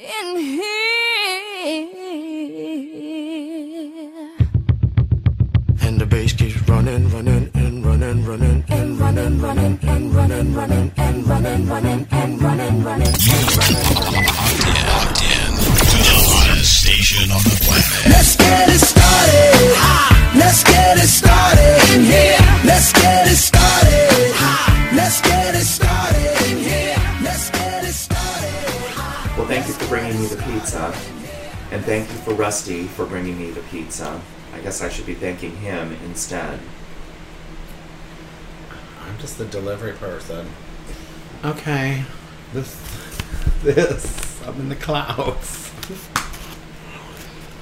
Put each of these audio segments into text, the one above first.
in here. And the bass keeps running, running, and running, running, and running, running, and running, running, and running, running, and running, running. Locked in to the hottest station on the And thank you for Rusty for bringing me the pizza. I guess I should be thanking him instead. I'm just the delivery person. Okay. This. This. I'm in the clouds.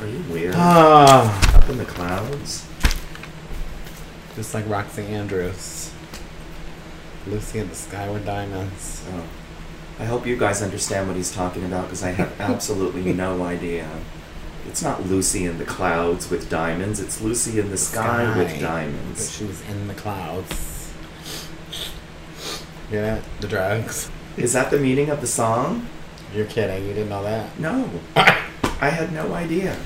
Are you weird? Ah. Up in the clouds? Just like Roxy Andrews. Lucy in the Sky with Diamonds. Oh. I hope you guys understand what he's talking about because I have absolutely no idea. It's not Lucy in the clouds with diamonds, it's Lucy in the sky, with diamonds. But she was in the clouds. It? The drugs. Is that the meaning of the song? You're kidding. You didn't know that? No. I had no idea.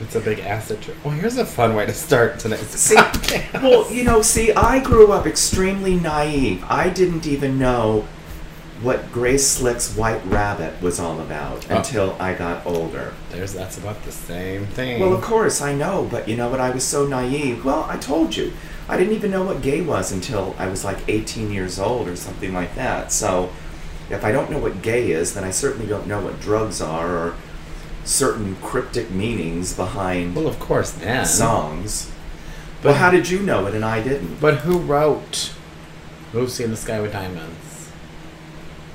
It's a big acid trip. Well, here's a fun way to start today's See, podcast. well, you know, see, I grew up extremely naive. I didn't even know what Grace Slick's White Rabbit was all about Oh. until I got older. There's that's about the same thing. Well, of course, I know, but you know what? I was so naive. Well, I told you. I didn't even know what gay was until I was like 18 years old or something like that. So, if I don't know what gay is, then I certainly don't know what drugs are or certain cryptic meanings behind Well, of course, then. songs. But- well, how did you know it and I didn't? But who wrote Lucy in the Sky with Diamonds?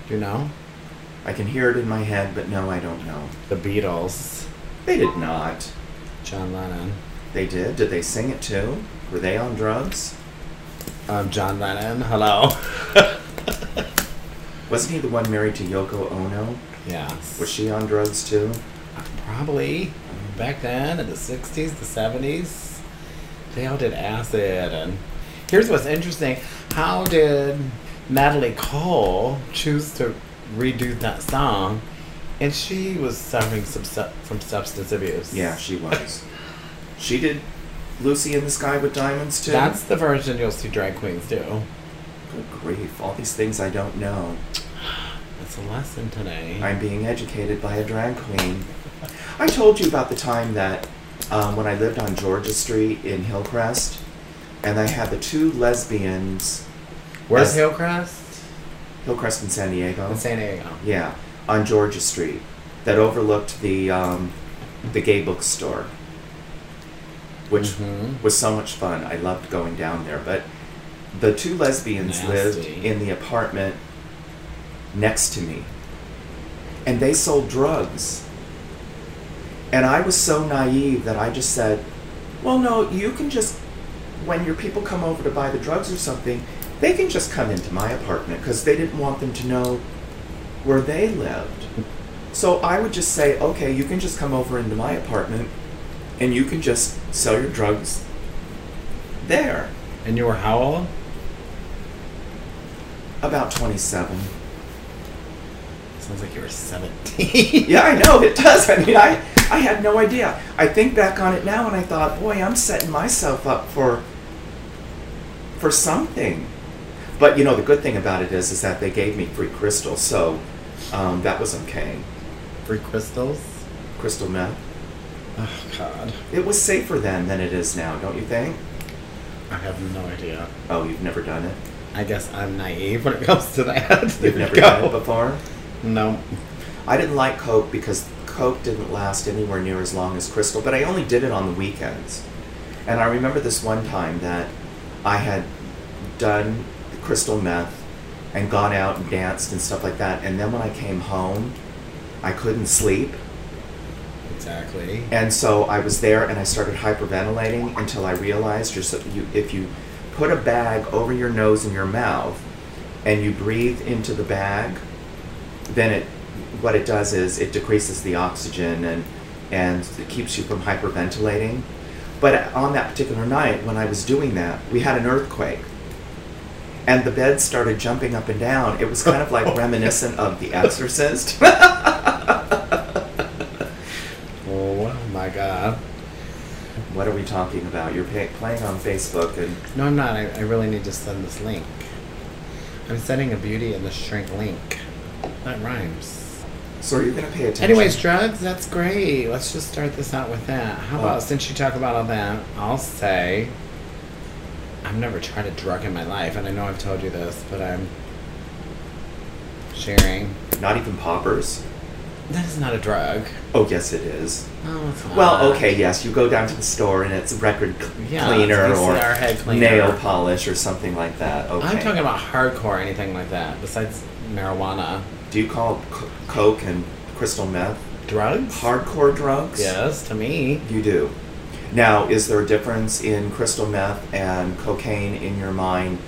Do you know? I can hear it in my head, but no, I don't know. The Beatles. They did not. John Lennon. They did. Did they sing it too? Were they on drugs? Um, John Lennon. Hello. Wasn't he the one married to Yoko Ono? yes. Was she on drugs too? Probably. Back then, in the 60s, the 70s, they all did acid. And here's what's interesting how did Natalie Cole choose to redo that song? And she was suffering some su- from substance abuse. Yeah, she was. she did Lucy in the Sky with Diamonds too? That's the version you'll see drag queens do. Good grief. All these things I don't know. That's a lesson today. I'm being educated by a drag queen. I told you about the time that um, when I lived on Georgia Street in Hillcrest, and I had the two lesbians, Where's. Hillcrest? Hillcrest in San Diego. In San Diego. Yeah, on Georgia Street, that overlooked the um, the gay bookstore, which Mhm. was so much fun. I loved going down there. But the two lesbians lived in the apartment next to me, and they sold drugs. And I was so naive that I just said, "Well, no, you can just when your people come over to buy the drugs or something, they can just come into my apartment because they didn't want them to know where they lived. So I would just say, okay, you can just come over into my apartment and you can just sell your drugs there. And you were how old? About 27. Sounds like you were 17. Yeah, I know, it does. I mean, I, I had no idea. I think back on it now and I thought, boy, I'm setting myself up for for something. But you know, the good thing about it is, is that they gave me free crystal, so um, that was okay. Free crystals? Crystal meth. Oh, God. It was safer then than it is now, don't you think? I have no idea. Oh, you've never done it? I guess I'm naive when it comes to that. You've never you done it before? No. I didn't like Coke because Coke didn't last anywhere near as long as Crystal, but I only did it on the weekends. And I remember this one time that I had done crystal meth and gone out and danced and stuff like that, and then when I came home, I couldn't sleep. Exactly. And so I was there and I started hyperventilating until I realized you're so, you, if you put a bag over your nose and your mouth and you breathe into the bag, then it what it does is it decreases the oxygen and and it keeps you from hyperventilating. But on that particular night when I was doing that, we had an earthquake and the bed started jumping up and down. It was kind of like reminiscent of The Exorcist. oh my god. What are we talking about? You're pay- playing on Facebook and. No, I'm not. I, I really need to send this link. I'm sending a beauty and the shrink link. That rhymes. So are you going to pay attention? Anyways, drugs, that's great. Let's just start this out with that. How oh. about, since you talk about all that, I'll say I've never tried a drug in my life, and I know I've told you this, but I'm sharing. not even poppers. That is not a drug. Oh, yes, it is. Oh, it's not. Well, okay, yes, you go down to the store and it's record cl- Yeah, cleaner it's or cleaner. nail polish or something like that. Okay. I'm talking about hardcore anything like that, besides marijuana. Do you call c- coke and crystal meth Drugs? hardcore drugs? Yes, to me. You do. Now, is there a difference in crystal meth and cocaine in your mind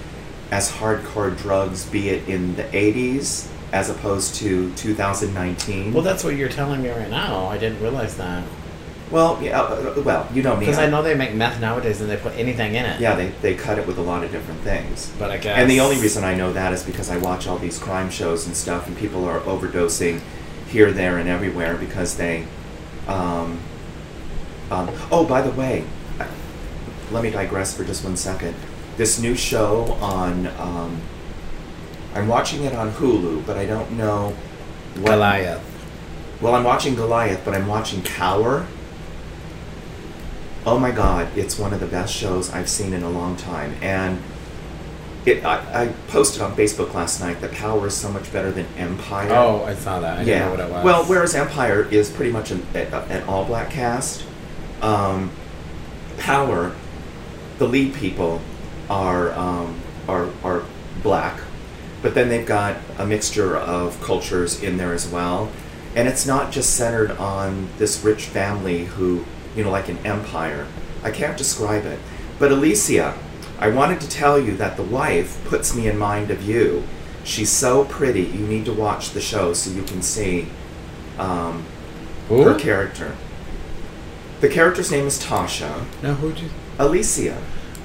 as hardcore drugs, be it in the 80s as opposed to 2019? Well, that's what you're telling me right now. I didn't realize that. Well, yeah, uh, uh, well, you know me. Because I know they make meth nowadays and they put anything in it. Yeah, they, they cut it with a lot of different things. But I guess. And the only reason I know that is because I watch all these crime shows and stuff, and people are overdosing here, there, and everywhere because they. Um, um, oh, by the way, let me digress for just one second. This new show on. Um, I'm watching it on Hulu, but I don't know. What, Goliath. well, I'm watching Goliath, but I'm watching Power. Oh my God, it's one of the best shows I've seen in a long time. And it, I, I posted on Facebook last night that Power is so much better than Empire. Oh, I saw that. I yeah. didn't know what it was. Well, whereas Empire is pretty much an, an all black cast, um, Power, the lead people are, um, are, are black, but then they've got a mixture of cultures in there as well. And it's not just centered on this rich family who, you know, like an empire. I can't describe it. But Alicia, I wanted to tell you that the wife puts me in mind of you. She's so pretty. You need to watch the show so you can see um, her character. The character's name is Tasha. No, who'd you? Alicia.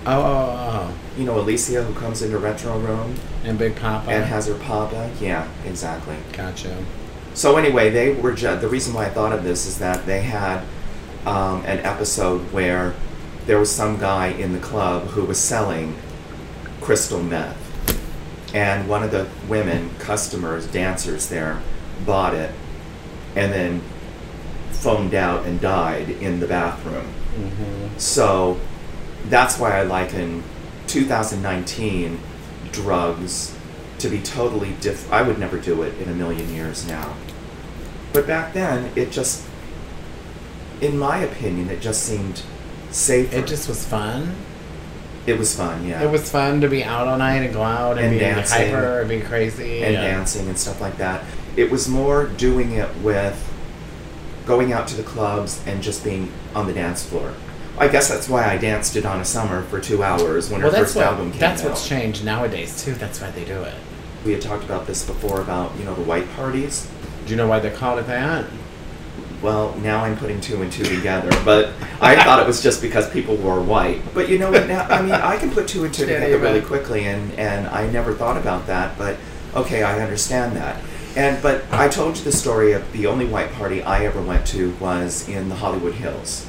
Oh, oh, You know Alicia who comes into Retro Room oh. And Big Papa. and has her papa? Yeah, exactly. Gotcha. So anyway, they were ju- the reason why I thought of this is that they had um, an episode where there was some guy in the club who was selling crystal meth, and one of the women customers, dancers there, bought it, and then foamed out and died in the bathroom. Mm-hmm. So that's why I liken 2019 drugs to be totally diff. I would never do it in a million years now. But back then, it just, in my opinion, it just seemed safer. It just was fun. it was fun, yeah. It was fun to be out all night and go out and, And be dancing. hyper and be crazy. and yeah. dancing and stuff like that. It was more doing it with going out to the clubs and just being on the dance floor. I guess that's why I danced it on a summer for two hours when Well, her first what, album came That's out. That's what's changed nowadays too. That's why they do it. We had talked about this before about you know the white parties. Do you know why they called it that? Well, now I'm putting two and two together, but I thought it was just because people wore white. But you know what? Now I mean, I can put two and two together really quickly, and and I never thought about that. But okay, I understand that. And but I told you the story of the only white party I ever went to was in the Hollywood Hills,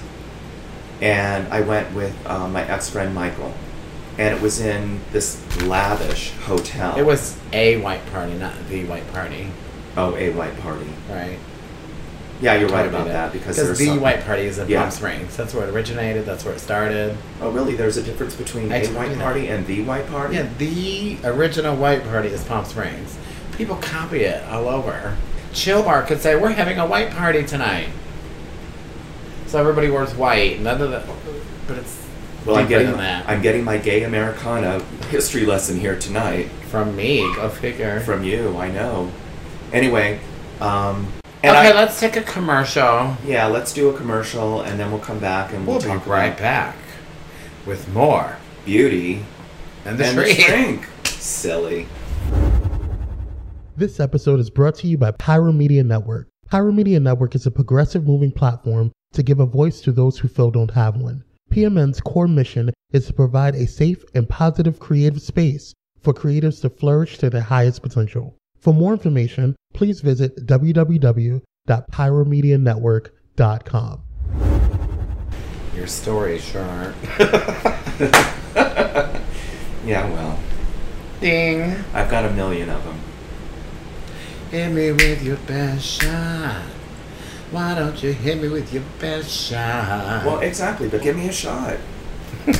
and I went with uh, my ex friend Michael, and it was in this lavish hotel. It was a white party, not the white party, oh a white party. right? Yeah, you're right about that because there's the some, white party is in Yeah. Palm Springs. That's where it originated. That's where it started. Oh, really? There's a difference between I a white party and the white party? Yeah, the original white party is Palm Springs. People copy it all over. Chill Bar could say, "We're having a white party tonight," so everybody wears white. None of the, but it's Well, I'm getting that. I'm getting my gay Americana history lesson here tonight from me. Go figure. from you. I know. Anyway, um, and okay, I, let's take a commercial. yeah, let's do a commercial and then we'll come back and we'll, We'll be talk right back with more beauty and the and shrink. the shrink. Silly. This episode is brought to you by Pyro Media Network. Pyro Media Network is a progressive moving platform to give a voice to those who feel don't have one. PMN's core mission is to provide a safe and positive creative space for creatives to flourish to their highest potential. For more information, please visit www.pyromedianetwork.com. Your story sure. Yeah, well, Ding. I've got a million of them. Hit me with your best shot. Why don't you hit me with your best shot? Well, exactly, but give me a shot.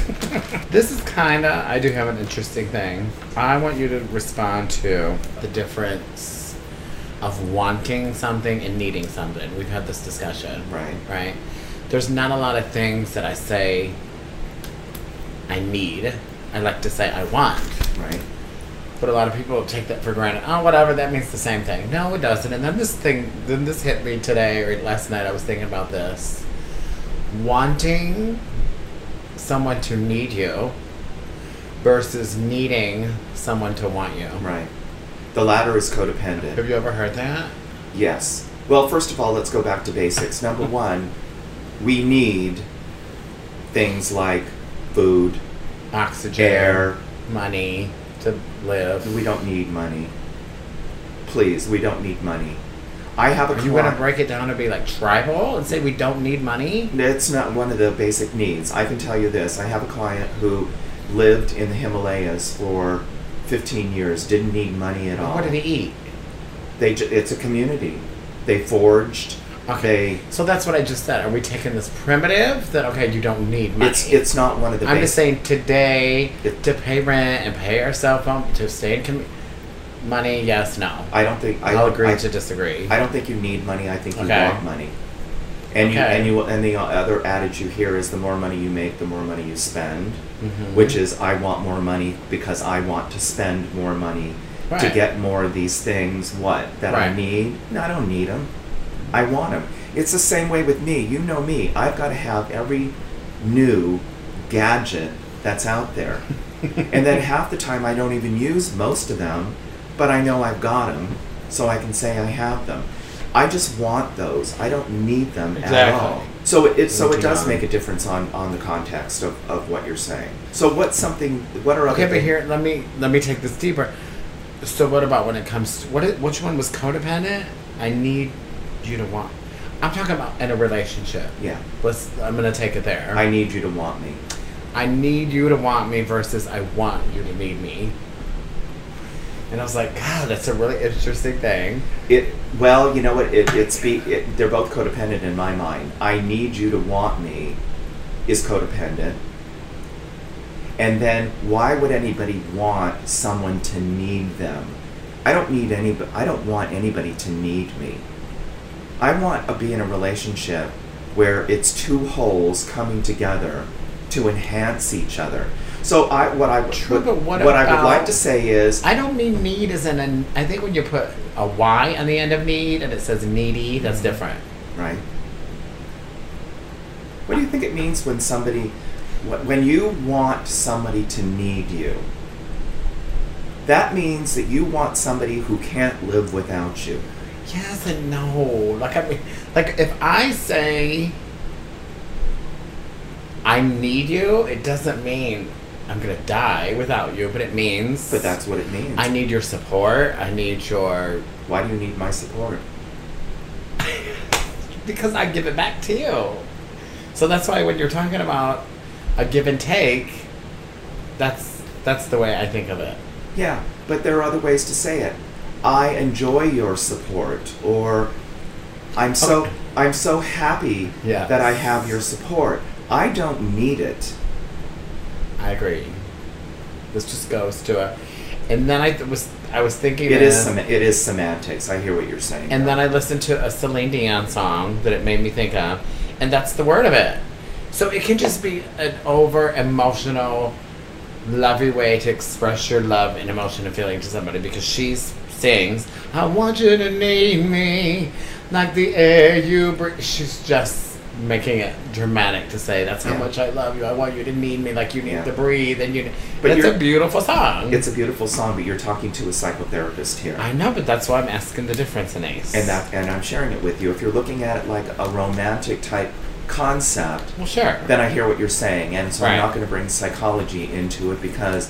This is kinda, I do have an interesting thing. I want you to respond to the difference of wanting something and needing something. We've had this discussion. Right. Right? There's not a lot of things that I say I need. I like to say I want. Right. But a lot of people take that for granted. Oh, whatever, that means the same thing. No, it doesn't. And then this thing, then this hit me today or last night. I was thinking about this. Wanting someone to need you versus needing someone to want you. Right. The latter is codependent. Have you ever heard that? Yes. Well, first of all, let's go back to basics. Number one, we need things like food, Oxygen, air. money to live. We don't need money. Please, we don't need money. I have a Are you going to break it down to be like tribal and say we don't need money? It's not one of the basic needs. I can tell you this. I have a client who lived in the Himalayas for 15 years, didn't need money at all. What did he eat? They it's a community. They forged. Okay. So that's what I just said. Are we taking this primitive that okay, you don't need money? it's it's not one of the I'm just saying today It- to pay rent and pay our cell phone to stay in com- money. Yes, no. I don't think I I'll agree I, to disagree. I don't think you need money. I think you Okay. want money. And you Okay. and you and the other adage you hear is the more money you make, the more money you spend, Mhm. which is I want more money because I want to spend more money to get more of these things. What that I need? No, I don't need them. I want them. It's the same way with me. You know me. I've got to have every new gadget that's out there. and then half the time I don't even use most of them, but I know I've got them, so I can say I have them. I just want those. I don't need them at Exactly. all. So it so it does make a difference on on the context of, of what you're saying. So what's something? What are other Okay, but things- here let me let me take this deeper. So what about when it comes to what? Which one was codependent? I need you to want. I'm talking about in a relationship. Yeah, Let's. I'm gonna take it there. I need you to want me. I need you to want me versus I want you to need me. And I was like, God, that's a really interesting thing. It well, you know what? It, it's be it, they're both codependent in my mind. I need you to want me is codependent. And then why would anybody want someone to need them? I don't need any I don't want anybody to need me. I want to be in a relationship where it's two wholes coming together to enhance each other. So I what I True, but what I would like to say is I don't mean need as in an. I think when you put a Y on the end of need and it says needy, that's mm-hmm. different. right? What do you think it means when somebody, when you want somebody to need you? That means that you want somebody who can't live without you. Yes and no. Like I mean, like if I say I need you, it doesn't mean I'm gonna die without you, but it means But that's what it means. I need your support. I need your Why do you need my support? because I give it back to you. So that's why when you're talking about a give and take, that's that's the way I think of it. Yeah, but there are other ways to say it. I enjoy your support, or I'm so Okay. I'm so happy Yeah. that I have your support. I don't need it. I agree. This just goes to a, and then I th- was I was thinking It is sem- it is semantics. I hear what you're saying. And then I listened to a Celine Dion song that it made me think of, and that's the word of it. So it can just be an over emotional, lovey way to express your love and emotion and feeling to somebody because she sings, I want you to need me like the air you breathe. She's just making it dramatic to say, That's how Yeah. much I love you. I want you to need me like you need Yeah. to breathe. And you, But it's a beautiful song. It's a beautiful song, but you're talking to a psychotherapist here. I know, but that's why I'm asking the difference in Ace. and that and I'm sharing it with you. If you're looking at it like a romantic type concept, well, sure. then I hear what you're saying, and so I'm not going to bring psychology into it because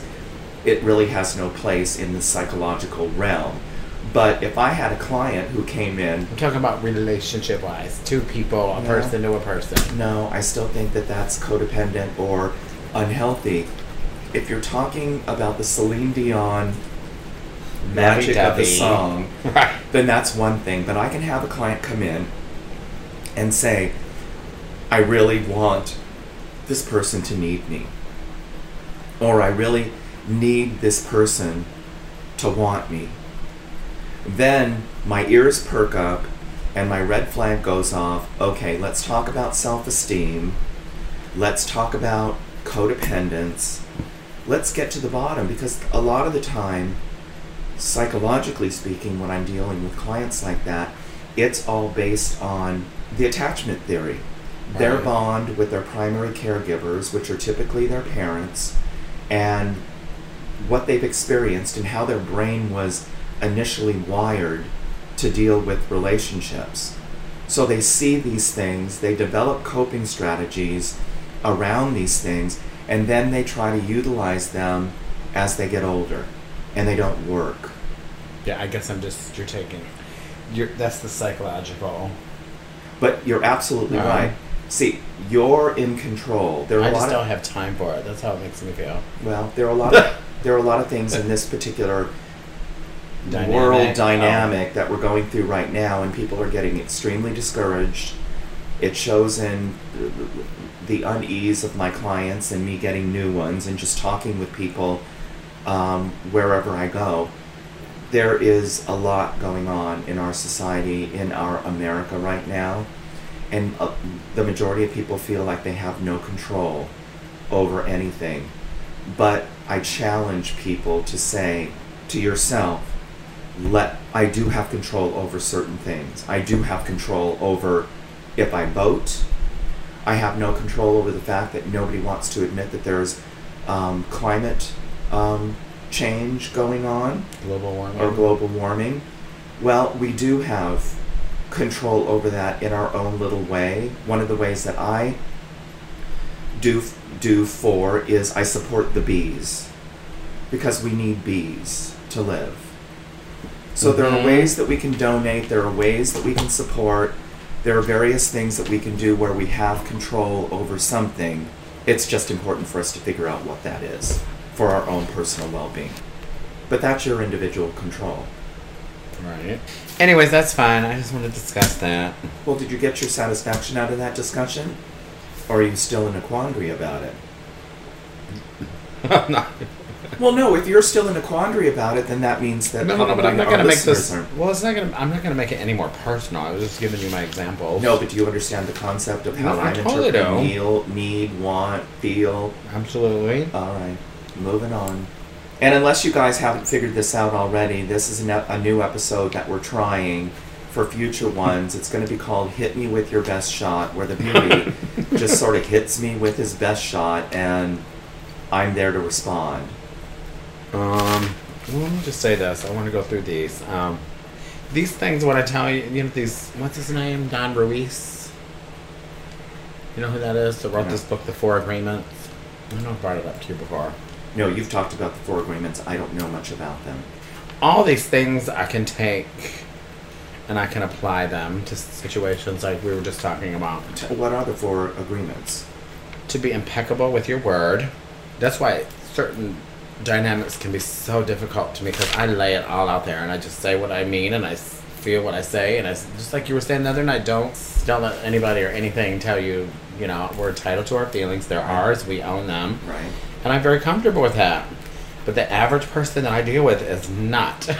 it really has no place in the psychological realm. But if I had a client who came in, I'm talking about relationship wise. Two people, a No. person to a person. no, I still think that that's codependent or unhealthy. If you're talking about the Celine Dion magic of the song, Right. then that's one thing. But I can have a client come in and say, I really want this person to need me. Or I really need this person to want me. Then my ears perk up and my red flag goes off. Okay, let's talk about self esteem. Let's talk about codependence. Let's get to the bottom because a lot of the time, psychologically speaking, when I'm dealing with clients like that, it's all based on the attachment theory. Their bond with their primary caregivers, which are typically their parents, and what they've experienced and how their brain was initially wired to deal with relationships. So they see these things, they develop coping strategies around these things, and then they try to utilize them as they get older, and they don't work. Yeah, I guess I'm just you're taking. You're that's the psychological. But you're absolutely Uh-huh. right. See, you're in control. There are I a lot just of don't have time for it. That's how it makes me feel. well, there are a lot of there are a lot of things in this particular Dynamic. world Oh. dynamic that we're going through right now, and people are getting extremely discouraged. It shows in the unease of my clients and me getting new ones, and just talking with people um, wherever I go. There is a lot going on in our society, in our America right now, and uh, the majority of people feel like they have no control over anything. But I challenge people to say to yourself, let I do have control over certain things. I do have control over if I vote. I have no control over the fact that nobody wants to admit that there's um, climate um, change going on Global warming. or global warming. Well, we do have control over that in our own little way. One of the ways that I do do for is I support the bees because we need bees to live. So there are Mhm. ways that we can donate, there are ways that we can support. There are various things that we can do where we have control over something. It's just important for us to figure out what that is for our own personal well-being. But that's your individual control. Right. Anyways, that's fine. I just want to discuss that. Well, did you get your satisfaction out of that discussion? Or are you still in a quandary about it? no, Well, no, if you're still in a quandary about it, then that means that no, no, but I'm not gonna make this. listeners Well, it's not gonna. I'm not gonna make it any more personal. I was just giving you my example. No, but do you understand the concept of how No, I I'm totally interpreting do. kneel, need, want, feel? Absolutely. All right, moving on. And unless you guys haven't figured this out already, this is a, ne- a new episode that we're trying for future ones. It's going to be called "Hit Me with Your Best Shot," where the beauty just sort of hits me with his best shot, and I'm there to respond. Um, well, let me just say this. I want to go through these. Um, these things, what I tell you, you know, these, what's his name? Don Ruiz? You know who that is? That wrote No. this book, The Four Agreements? I know I brought it up to you before. No, you've talked about the four agreements. I don't know much about them. All these things I can take and I can apply them to situations like we were just talking about. What are the four agreements? To be impeccable with your word. That's why certain dynamics can be so difficult to me because I lay it all out there and I just say what I mean and I feel what I say and I just like you were saying the other night, don't don't let anybody or anything tell you. You know, we're entitled to our feelings. They're ours. We own them, Right. and I'm very comfortable with that. But the average person that I deal with is not.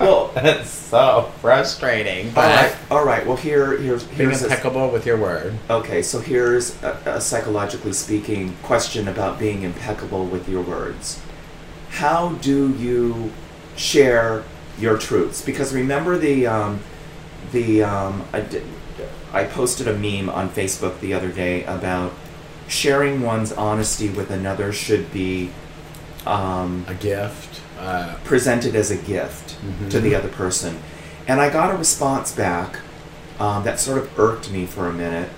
Well, that's so frustrating. all right. All right. Well, here, here's being here's a, impeccable with your word. okay. So here's a, a psychologically speaking question about being impeccable with your words. How do you share your truths? Because remember the um, the um, I, did, I posted a meme on Facebook the other day about sharing one's honesty with another should be um, A gift. Uh, presented as a gift to the other person. And I got a response back um, that sort of irked me for a minute.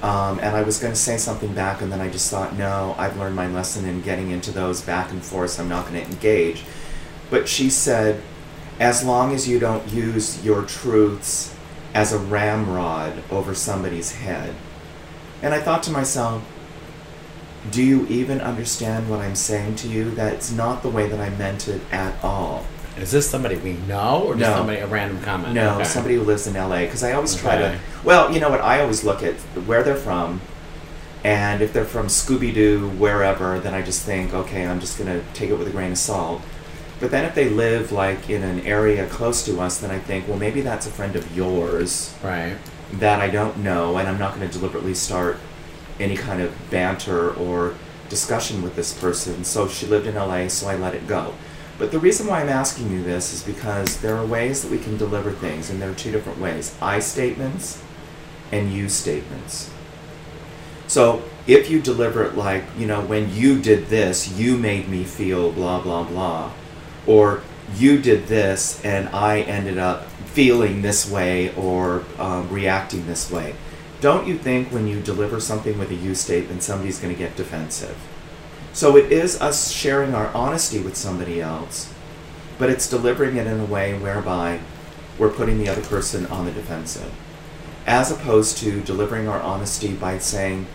Um, and I was going to say something back, and then I just thought, no, I've learned my lesson in getting into those back and forths. I'm not going to engage. But she said, as long as you don't use your truths as a ramrod over somebody's head. And I thought to myself, do you even understand what I'm saying to you? That's not the way that I meant it at all. Is this somebody we know or just No. somebody a random comment? No, Okay. somebody who lives in LA. Because I always try to. Well, you know what? I always look at where they're from, and if they're from Scooby Doo, wherever, then I just think, okay, I'm just gonna take it with a grain of salt. But then if they live like in an area close to us, then I think, well, maybe that's a friend of yours Right. that I don't know, and I'm not going to deliberately start any kind of banter or discussion with this person. So she lived in LA, so I let it go. But the reason why I'm asking you this is because there are ways that we can deliver things, and there are two different ways I statements and you statements. So if you deliver it like, you know, when you did this, you made me feel blah, blah, blah, or you did this and I ended up feeling this way or um, reacting this way. Don't you think when you deliver something with a you statement, somebody's going to get defensive? So it is us sharing our honesty with somebody else, but it's delivering it in a way whereby we're putting the other person on the defensive. As opposed to delivering our honesty by saying,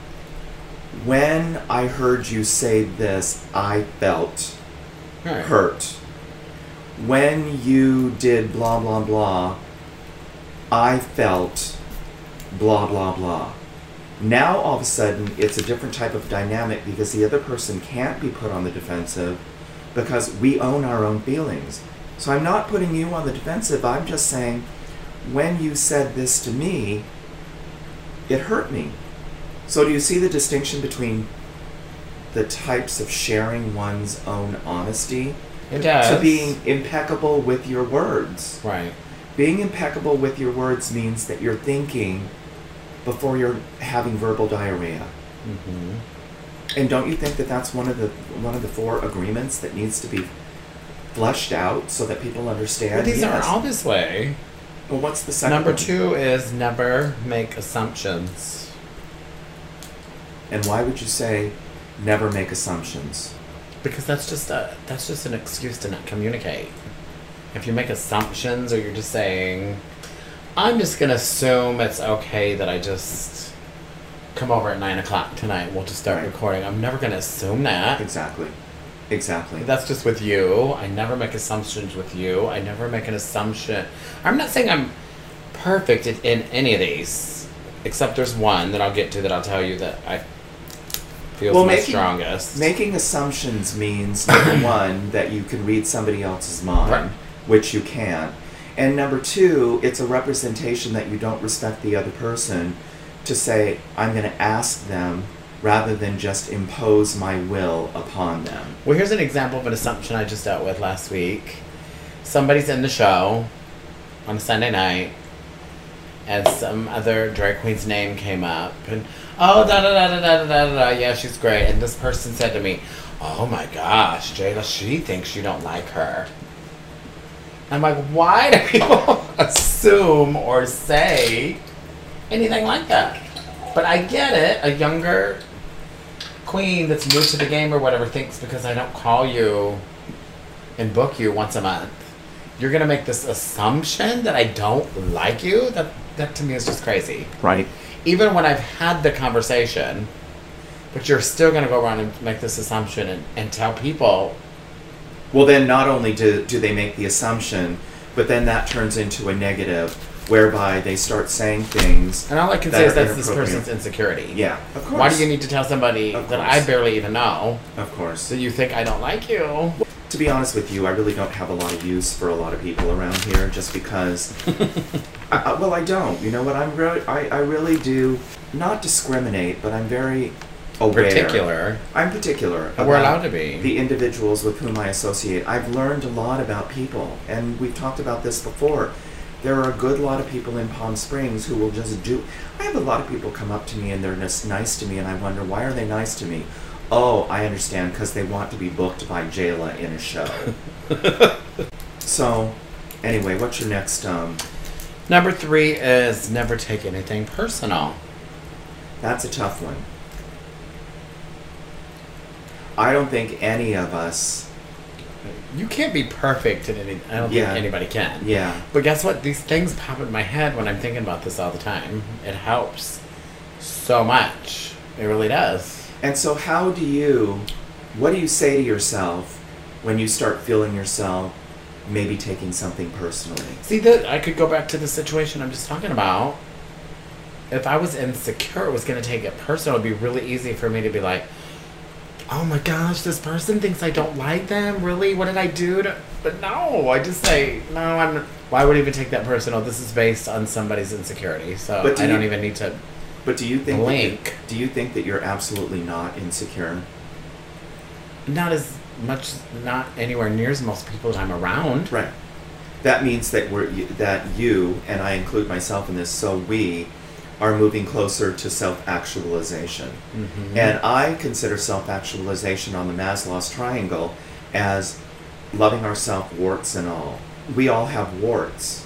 when I heard you say this, I felt Right. hurt. When you did blah, blah, blah, I felt blah, blah, blah. Now, all of a sudden, it's a different type of dynamic because the other person can't be put on the defensive because we own our own feelings. So I'm not putting you on the defensive. I'm just saying, when you said this to me, it hurt me. So, do you see the distinction between the types of sharing one's own honesty It does. to being impeccable with your words? Right. Being impeccable with your words means that you're thinking before you're having verbal diarrhea. hmm And don't you think that that's one of the one of the four agreements that needs to be fleshed out so that people understand? But these Yes. aren't all this way. Well, what's the second? Number one? two is never make assumptions. And why would you say never make assumptions? Because that's just a that's just an excuse to not communicate. If you make assumptions or you're just saying, I'm just gonna assume it's okay that I just come over at nine o'clock tonight. We'll just start Right. recording. I'm never gonna assume that. Exactly. Exactly. That's just with you. I never make assumptions with you. I never make an assumption. I'm not saying I'm perfect in, in any of these, except there's one that I'll get to that I'll tell you that I feel Well, my making- strongest. Making assumptions means number one that you can read somebody else's mind, Right. which you can, and number two, it's a representation that you don't respect the other person to say I'm going to ask them rather than just impose my will upon them. Well, here's an example of an assumption I just dealt with last week. Somebody's in the show on a Sunday night, and some other drag queen's name came up, and oh, da da da da da da da da, yeah, she's great. And this person said to me, "Oh my gosh, Jayla, she thinks you don't like her." I'm like, why do people assume or say anything like that? But I get it. A younger queen that's new to the game or whatever thinks because I don't call you and book you once a month, you're gonna make this assumption that I don't like you. That that to me is just crazy. Right. Even when I've had the conversation, but you're still gonna go around and make this assumption and, and tell people Well, then not only do, do they make the assumption, but then that turns into a negative whereby they start saying things. and all I can say is that's this person's insecurity. Yeah, of course. Why do you need to tell somebody that. I barely even know Of course. that you think I don't like you? To be honest with you, I really don't have a lot of use for a lot of people around here, just because. I, I, well, I don't. You know what? I'm really, I, I really do not discriminate, but I'm very aware. Particular. I'm particular. We're allowed to be. The individuals with whom I associate. I've learned a lot about people, and we've talked about this before. There are a good lot of people in Palm Springs who will just do. I have a lot of people come up to me and they're just nice to me, and I wonder why are they nice to me? Oh, I understand because they want to be booked by Jayla in a show. so, anyway, what's your next? Um, Number three is never take anything personal. That's a tough one. I don't think any of us You can't be perfect in any. I don't Yeah. think anybody can. Yeah. But guess what? These things pop in my head when I'm thinking about this all the time. Mm-hmm. It helps so much. It really does. And so, how do you, what do you say to yourself when you start feeling yourself maybe taking something personally? See that I could go back to the situation I'm just talking about. If I was insecure, it was going to take it personal. It'd be really easy for me to be like, "Oh my gosh, this person thinks I don't like them. Really? What did I do?" To... But no, I just say, "No, I'm." Why would I even take that personal? This is based on somebody's insecurity, so But do I don't you- even need to. But do you think that you- do you think that you're absolutely not insecure? Not as much, not anywhere near as most people that I'm around. Right. That means that we're that you and I include myself in this. So we are moving closer to self-actualization, Mm-hmm. and I consider self-actualization on the Maslow's triangle as loving ourselves, warts and all. We all have warts,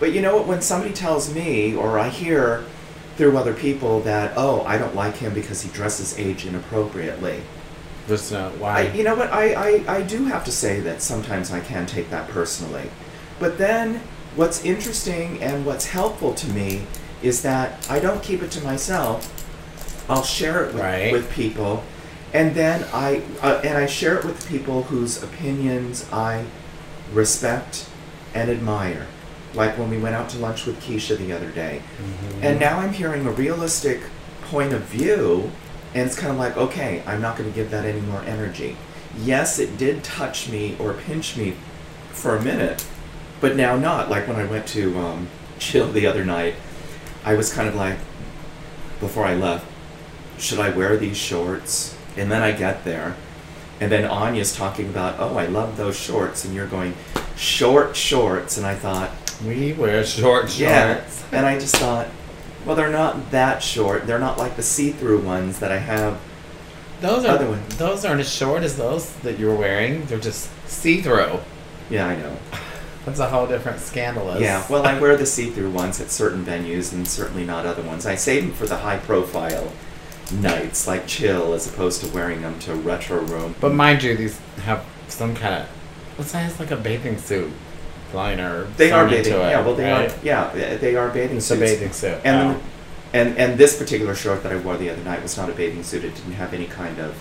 but you know what? When somebody tells me, or I hear through other people that, oh, I don't like him because he dresses age inappropriately. Just uh, why? I, you know what? I, I, I do have to say that sometimes I can take that personally. But then what's interesting and what's helpful to me is that I don't keep it to myself. I'll share it with, Right. with people. And then I uh, and I share it with people whose opinions I respect and admire. Like when we went out to lunch with Keisha the other day. And now I'm hearing a realistic point of view, and it's kind of like, okay, I'm not going to give that any more energy. Yes, it did touch me or pinch me for a minute, but now not. Like when I went to um, chill the other night, I was kind of like, before I left, should I wear these shorts? And then I get there, and then Anya's talking about, oh, I love those shorts, and you're going, short shorts, and I thought, we wear short shorts. yeah. And I just thought, well, they're not that short. They're not like the see-through ones that I have. Those are those aren't as short as those that you were wearing. They're just see through. Yeah, I know. That's a whole different scandalous. Yeah, well, I wear the see-through ones at certain venues and certainly not other ones. I save them for the high-profile nights, like chill, as opposed to wearing them to retro room. But mind you, these have some kind of let's say it's like a bathing suit liner. they are bathing. it, yeah, well, they right? are. Yeah, they are bathing It's a suits. bathing suit. And, oh. and and this particular short that I wore the other night was not a bathing suit. It didn't have any kind of,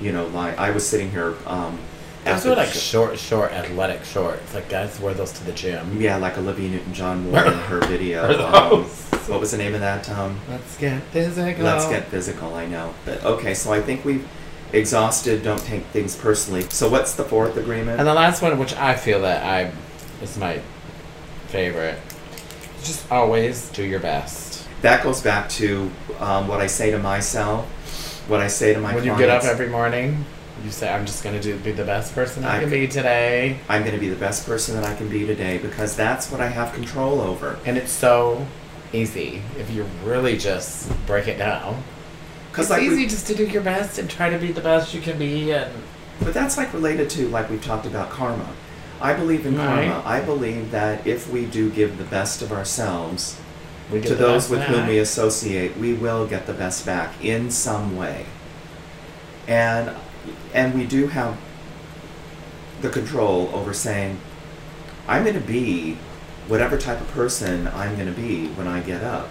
you know, line. I was sitting here. Um, Those after are like short, short athletic shorts. Like guys wear those to the gym. Yeah, like Olivia Newton-John wore in her video. Um, what was the name of that? Um, Let's get physical. Let's get physical. I know, but okay. So I think we've exhausted. Don't take things personally. So what's the fourth agreement? And the last one, which I feel that I is my favorite, just always do your best. that goes back to um, what I say to myself. What I say to my when you get up every morning, you say, "I'm just gonna do be the best person I, I- can be today," I'm going to be the best person that I can be today because that's what I have control over. and it's so easy if you really just break it down. Because It's like, easy we, just to do your best and try to be the best you can be, and but that's like related to like we've talked about karma. I believe in Right. karma. I believe that if we do give the best of ourselves, we to those with whom we associate, we will get the best back in some way. And and we do have the control over saying, I'm going to be whatever type of person I'm going to be when I get up.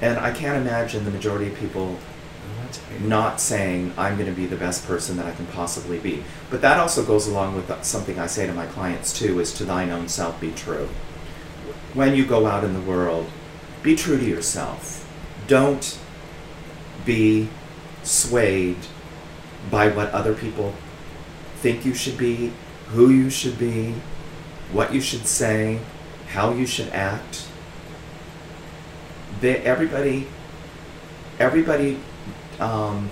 And I can't imagine the majority of people not saying I'm going to be the best person that I can possibly be. But that also goes along with something I say to my clients too is to thine own self be true. When you go out in the world, be true to yourself. Don't be swayed by what other people think you should be, who you should be, what you should say, how you should act. They, everybody, everybody um,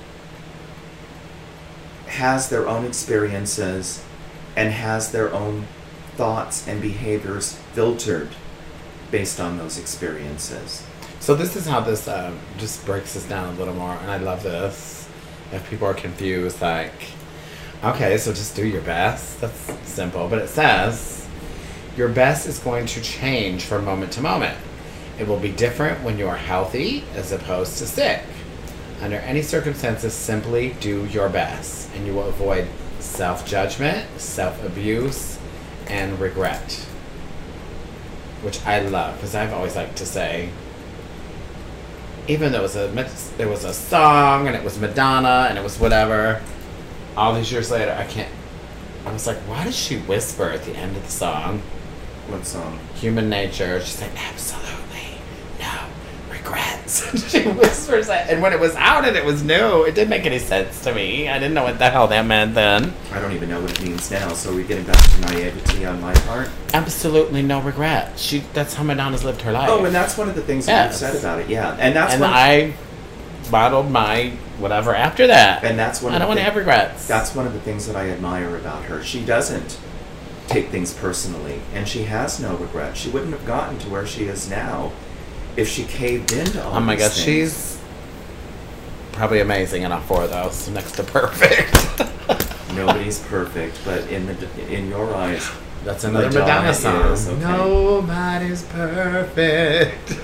has their own experiences and has their own thoughts and behaviors filtered based on those experiences. So this is how this um, just breaks this down a little more, and I love this. If people are confused, like, okay, so just do your best. That's simple, but it says your best is going to change from moment to moment. It will be different when you are healthy as opposed to sick. Under any circumstances, simply do your best, and you will avoid self judgment, self abuse, and regret. Which I love because I've always liked to say, even though it was a it was a song and it was Madonna and it was whatever, all these years later I can't. I was like, why does she whisper at the end of the song? What song? Human nature. She's like, absolutely regrets. she whispers that, and when it was out and it was new, it didn't make any sense to me. I didn't know what the hell that meant then. I don't even know what it means now. So we're getting back to naivety on my part. Absolutely no regret. She. That's how Madonna's lived her life. Oh, and that's one of the things that you said about it. Yeah, and that's and one. I bottled my whatever after that. and that's one. I of don't want to have thi- regrets. That's one of the things that I admire about her. She doesn't take things personally, and she has no regrets. She wouldn't have gotten to where she is now if she caved into all. Oh my gosh, things. she's probably amazing four of those, next to perfect. Nobody's perfect, but in the in your eyes, That's another Madonna Madonna song. is, okay. Nobody's perfect.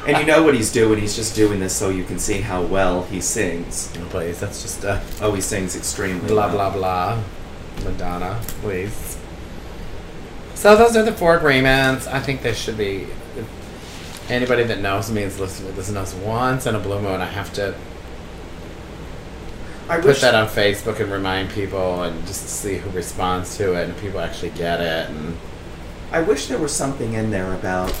and you know what he's doing. He's just doing this so you can see how well he sings. Oh, please, that's just a Oh, he sings extremely blah well. blah blah. Madonna, please. So those are the four agreements. I think they should be. Anybody that knows me is listening to this knows once in a blue moon I have to I put that on Facebook and remind people and just see who responds to it and people actually get it and I wish there was something in there about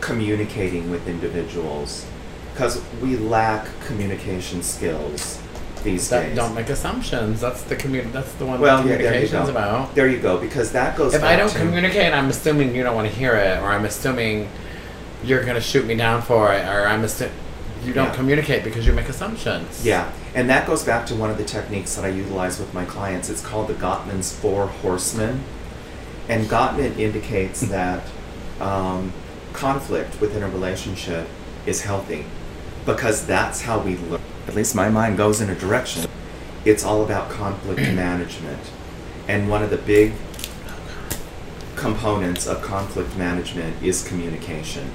communicating with individuals because we lack communication skills these that days. don't make assumptions. That's the commu- That's the one well, that yeah, there you go. about. There you go, because that goes. If I don't to- communicate, I'm assuming you don't want to hear it, or I'm assuming you're gonna shoot me down for it, or I'm assuming you don't Yeah. communicate because you make assumptions. Yeah, and that goes back to one of the techniques that I utilize with my clients. It's called the Gottman's Four Horsemen. And Gottman indicates that um, conflict within a relationship is healthy because that's how we learn. At least my mind goes in a direction. It's all about conflict management. And one of the big components of conflict management is communication.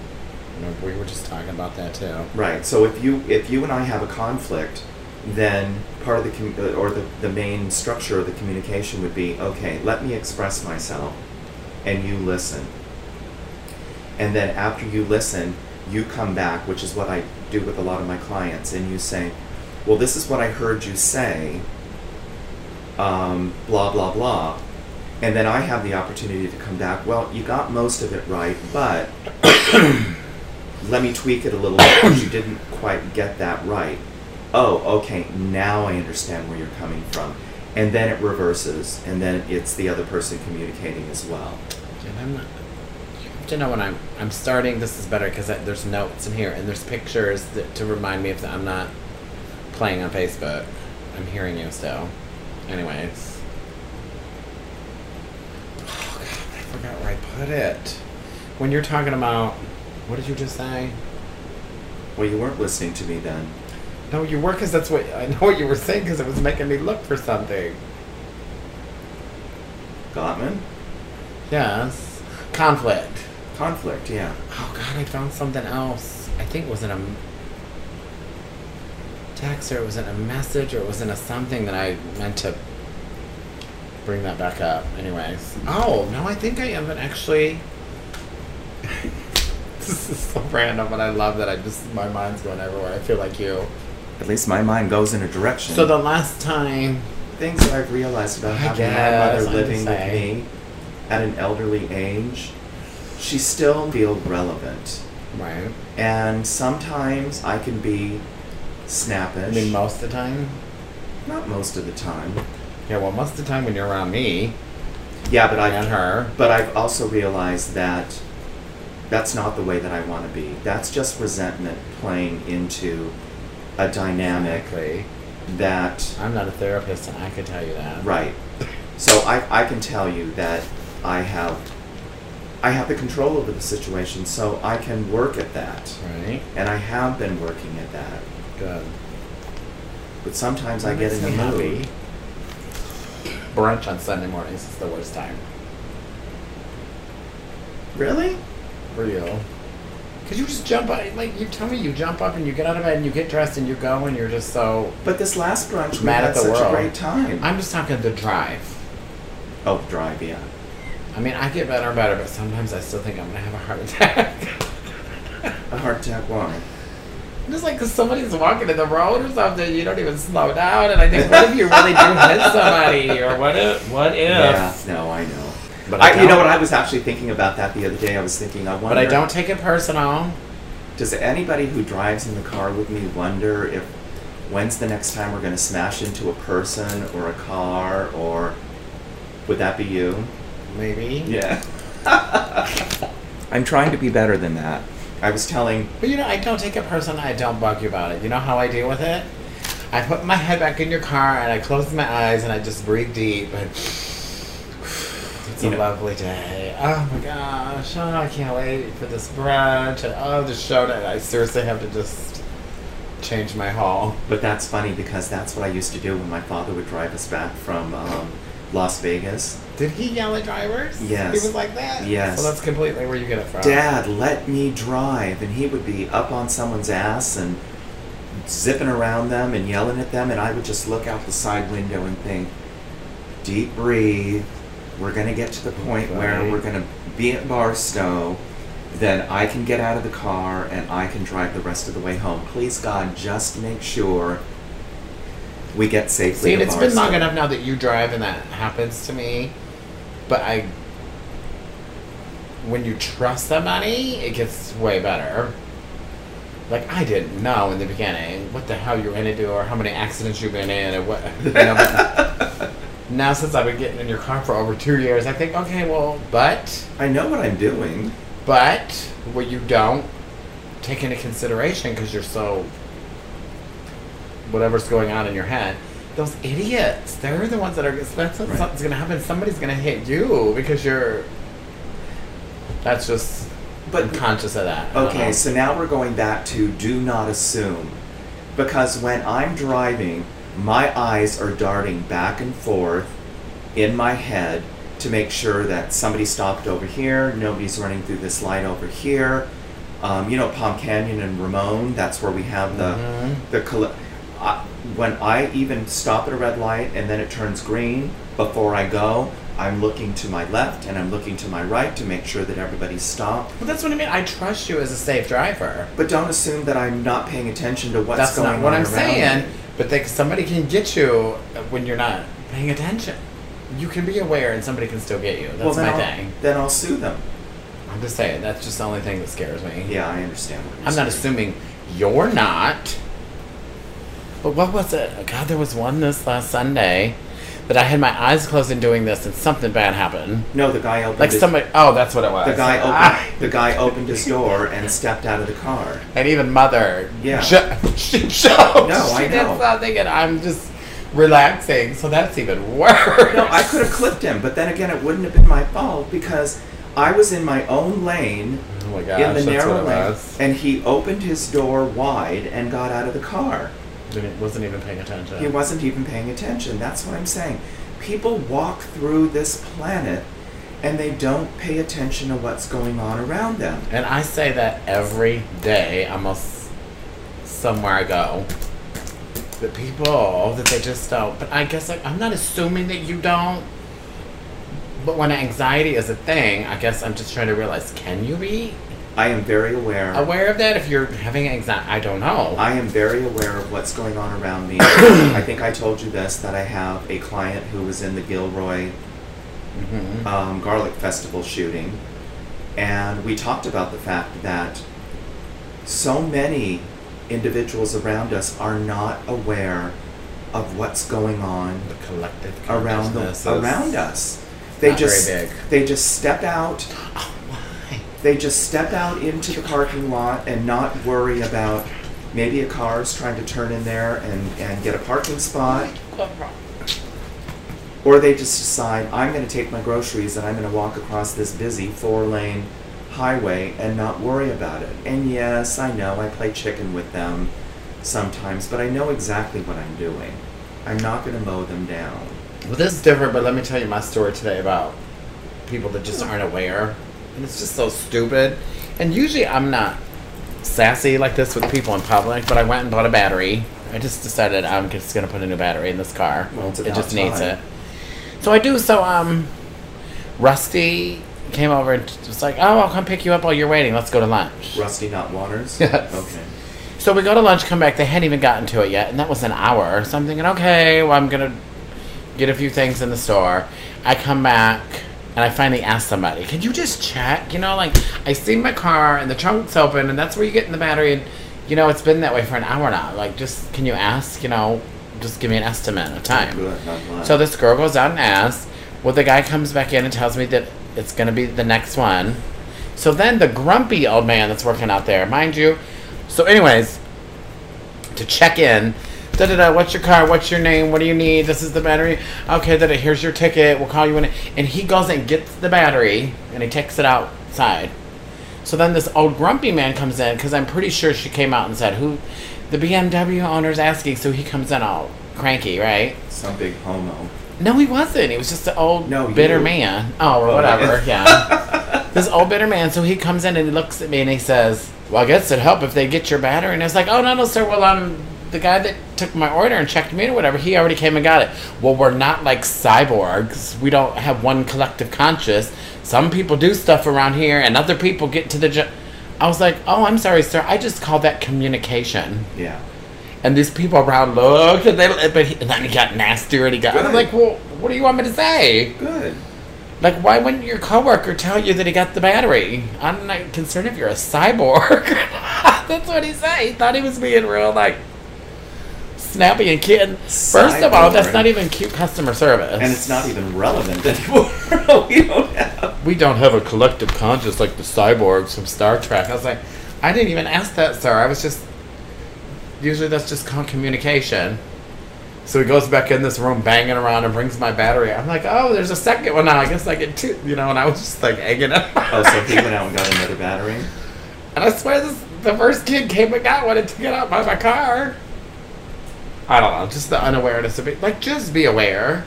We were just talking about that too. Right. So if you if you and I have a conflict, then part of the com- uh, or the, the main structure of the communication would be okay. Let me express myself, and you listen. And then after you listen, you come back, which is what I do with a lot of my clients, and you say, "Well, this is what I heard you say." Um, blah blah blah. And then I have the opportunity to come back. Well, you got most of it right, but let me tweak it a little bit because you didn't quite get that right. Oh, okay, now I understand where you're coming from. And then it reverses, and then it's the other person communicating as well. And I'm not. You have to know when I'm I'm starting. This is better because there's notes in here and there's pictures that, to remind me of that I'm not playing on Facebook. I'm hearing you still. Anyways. Oh God, I forgot where I put it. When you're talking about, what did you just say? Well, you weren't listening to me then. No, you were because that's what I know what you were saying because it was making me look for something. Gottman? Yes, conflict. Conflict, yeah. Oh God, I found something else. I think it was in a text or it wasn't a message or it wasn't a something that I meant to bring that back up. Anyways. Oh, no, I think I haven't actually. this is so random, but I love that I just, my mind's going everywhere. I feel like you. At least my mind goes in a direction. So the last time. things that I've realized about I having my mother living with me at an elderly age, she still feels relevant. Right. And sometimes I can be I mean, most of the time. Not most of the time. Yeah, well, most of the time when you're around me Yeah, but I and her. But I've also realized that that's not the way that I want to be. That's just resentment playing into a dynamic Exactly. that I'm not a therapist, and I could tell you that. right. So I, I can tell you that I have I have the control over the situation, so I can work at that. Right. And I have been working at that. Good. But sometimes I get in the mood. Brunch on Sunday mornings is the worst time. Really? Real. Cause you just jump up, like you tell me, you jump up and you get out of bed and you get dressed and you go and you're just so. But this last brunch, we Mad had at the such world. a great time. I'm just talking the drive. oh, drive, yeah. I mean, I get better and better, but sometimes I still think I'm gonna have a heart attack. A heart attack, why? Just like 'cause somebody's walking in the road or something, you don't even slow down, and I think, what if you really do hit somebody, or what if? What if? Yeah, no, I know. But I, you know what? I was actually thinking about that the other day. I was thinking, I wonder. But I don't take it personal. Does anybody who drives in the car with me wonder if when's the next time we're going to smash into a person or a car or would that be you? Maybe. Yeah. I'm trying to be better than that. I was telling But you know, I don't take it personal. I don't bug you about it. You know how I deal with it? I put my head back in your car and I close my eyes and I just breathe deep and it's You a know- lovely day. Oh my gosh! Oh, I can't wait for this brunch and oh, the show that I seriously have to just change my haul. But that's funny because that's what I used to do when my father would drive us back from um, Las Vegas. Did he yell at drivers? Yes. He was like that. Yes. So that's completely where you get it from. Dad, let me drive. And he would be up on someone's ass and zipping around them and yelling at them. And I would just look out the side window and think, deep breathe. We're going to get to the point where we're going to be at Barstow. Then I can get out of the car and I can drive the rest of the way home. Please, God, just make sure we get safely See, and it's been long enough now that you drive and that happens to me. But I, when you trust somebody, it gets way better. Like I didn't know in the beginning what the hell you were gonna do or how many accidents you've been in or what. You know, but now since I've been getting in your car for over two years, I think okay, well, but I know what I'm doing. but what you don't take into consideration because you're so whatever's going on in your head. Those idiots, they're the ones that are. That's what Right. something's gonna happen. Somebody's gonna hit you because you're. That's just. But- I'm conscious of that. Okay, so now we're going back to do not assume. Because when I'm driving, my eyes are darting back and forth in my head to make sure that somebody stopped over here, nobody's running through this light over here. Um, you know, Palm Canyon and Ramon, that's where we have the Mhm. the I when I even stop at a red light and then it turns green before I go, I'm looking to my left and I'm looking to my right to make sure that everybody's stopped. But that's what I mean. I trust you as a safe driver. But don't assume that I'm not paying attention to what's that's going not what I'm saying. me. But they, somebody can get you when you're not paying attention. You can be aware, and somebody can still get you. That's well, my I'll, thing. Then I'll sue them. I'm just saying that's just the only thing that scares me. Yeah, I understand. What you're I'm not assuming you're not. But what was it? God, there was one this last Sunday that I had my eyes closed and doing this, and something bad happened. No, the guy opened. Like his, somebody. Oh, that's what it was. The guy Ah, opened. the guy opened his door and stepped out of the car. and even mother. Yeah. Sh- she showed. No, she I know. did something, and I'm just relaxing. So that's even worse. No, I could have clipped him, but then again, it wouldn't have been my fault because I was in my own lane Oh my gosh, in the narrow lane, was. and he opened his door wide and got out of the car. Didn't, wasn't even paying attention. He wasn't even paying attention. That's what I'm saying. People walk through this planet and they don't pay attention to what's going on around them. And I say that every day, almost somewhere I go. That people that they just don't. But I guess like, I'm not assuming that you don't. But when anxiety is a thing, I guess I'm just trying to realize: can you be I am very aware. aware of that if you're having anxiety? I don't know. I am very aware of what's going on around me. I think I told you this that I have a client who was in the Gilroy Mhm. um, Garlic Festival shooting, and we talked about the fact that so many individuals around us are not aware of what's going on The collective around around us. They just big. they just step out. They just step out into the parking lot and not worry about maybe a car is trying to turn in there and, and get a parking spot. Or they just decide, I'm going to take my groceries and I'm going to walk across this busy four lane highway and not worry about it. And yes, I know I play chicken with them sometimes, but I know exactly what I'm doing. I'm not going to mow them down. Well, this is different, but let me tell you my story today about people that just aren't aware. And it's just so stupid. And usually I'm not sassy like this with people in public, but I went and bought a battery. I just decided I'm just gonna put a new battery in this car. Well, it just needs it. So I do. So um, Rusty came over and was like, "Oh, I'll come pick you up while you're waiting. Let's go to lunch." Rusty Not Waters? Yes. Okay. So we go to lunch, come back. They hadn't even gotten to it yet, and that was an hour. So I'm thinking, okay, well, I'm gonna get a few things in the store. I come back and I finally ask somebody, "Can you just check?" You know, like I see my car and the trunk's open, and that's where you get in the battery. And you know, it's been that way for an hour now. Like, just can you ask? You know, just give me an estimate of time. Good, not. So this girl goes out and asks. Well, the guy comes back in and tells me that it's going to be the next one. So then the grumpy old man that's working out there, mind you. So, anyways, to check in, da da da. What's your car? What's your name? What do you need? This is the battery. Okay, da da. Here's your ticket. We'll call you in. And he goes and gets the battery and he takes it outside. So then this old grumpy man comes in because I'm pretty sure she came out and said who, the BMW owner's asking. So he comes in all cranky, right? Some big homo. No, he wasn't. He was just an old No, bitter you. man. Oh, or Oh, whatever. yeah. Yeah. this old bitter man. So he comes in and he looks at me and he says, "Well, I guess it'd help if they get your battery." And I was like, "Oh no, no, sir. Well, I'm the guy that took my order and checked me in or whatever. He already came and got it. Well, we're not like cyborgs. We don't have one collective conscious. Some people do stuff around here, and other people get to the job." I was like, "Oh, I'm sorry, sir. I just call that communication." Yeah. And these people around looked, and, they, but he, and then he got nastier, and he got. I'm like, well, what do you want me to say? Good. Like, why wouldn't your coworker tell you that he got the battery? I'm not concerned if you're a cyborg. That's what he said. He thought he was being real, like, snappy and kid. First of all, that's not even cute customer service. And it's not even relevant anymore. we don't have. We don't have a collective conscious like the cyborgs from Star Trek. I was like, I didn't even ask that, sir. I was just. Usually that's just called communication. So he goes back in this room banging around and brings my battery. I'm like, oh, there's a second one now. I guess I get two. You know, and I was just like egging it. Oh, so he went out and got another battery? And I swear this the first kid came and got one and took it out by my car. I don't know, just the unawareness of it. Like, just be aware.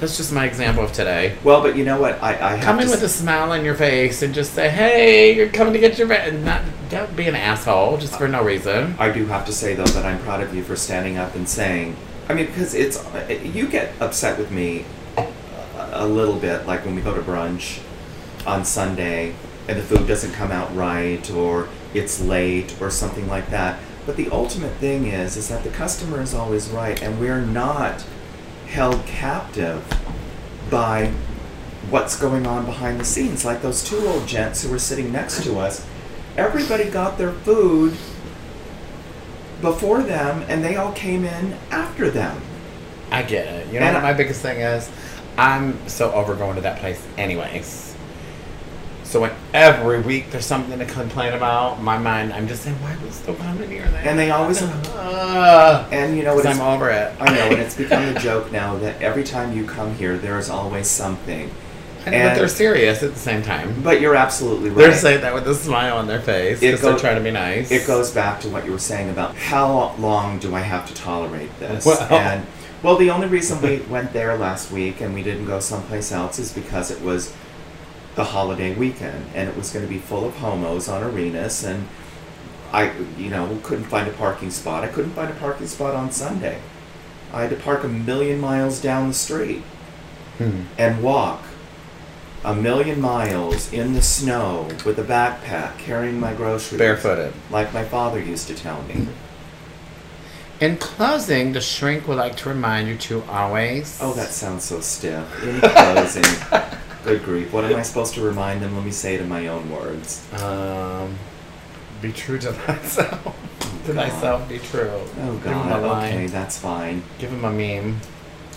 That's just my example of today. Well, but you know what? I, I have Come in with a smile on your face and just say, "Hey, you're coming to get your bat," and not don't be an asshole just for no reason. I do have to say though that I'm proud of you for standing up and saying. I mean, because it's you get upset with me a little bit, like when we go to brunch on Sunday and the food doesn't come out right, or it's late, or something like that. But the ultimate thing is, is that the customer is always right, and we're not held captive by what's going on behind the scenes. Like those two old gents who were sitting next to us, everybody got their food before them, and they all came in after them. I get it. You know And what I- my biggest thing is? I'm so over going to that place, anyways. So when every week there's something to complain about, my mind, I'm just saying, why was still coming here? And they always- Uh, And you know what? I'm over it. I know, and it's become a joke now that every time you come here, there is always something. I know, but they're serious at the same time. But you're absolutely right. They're saying that with a smile on their face because they're trying to be nice. it goes back to what you were saying about how long do I have to tolerate this? Well- And well, the only reason we went there last week and we didn't go someplace else is because it was the holiday weekend and it was going to be full of homos on Arenas and I, you know, couldn't find a parking spot. I couldn't find a parking spot on Sunday. I had to park a million miles down the street Hmm. and walk a million miles in the snow with a backpack carrying my groceries Barefooted. like my father used to tell me. In closing, the shrink would like to remind you to always. Oh, that sounds so stiff. In closing, good grief, what am I supposed to remind them? Let me say it in my own words. Um, be true to thyself. to God. thyself, be true. Oh Give him God. a line. Okay, that's fine. Give him a meme.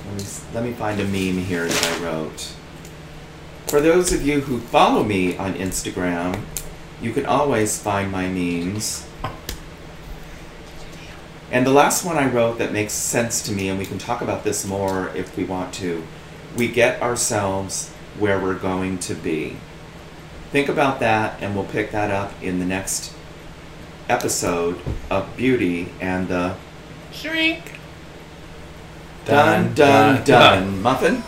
Let me s- let me find a meme here that I wrote. For those of you who follow me on Instagram, you can always find my memes. And the last one I wrote that makes sense to me, and we can talk about this more if we want to. We get ourselves where we're going to be. Think about that, and we'll pick that up in the next episode of Beauty and the Shrink. Dun Dun Dun, Muffin.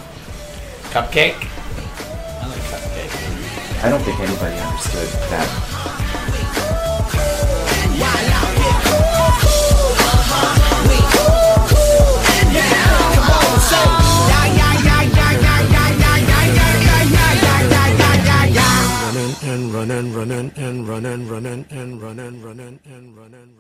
Cupcake. I like cupcake. I don't think anybody understood that. And running, running and running, running and running, running and running, running.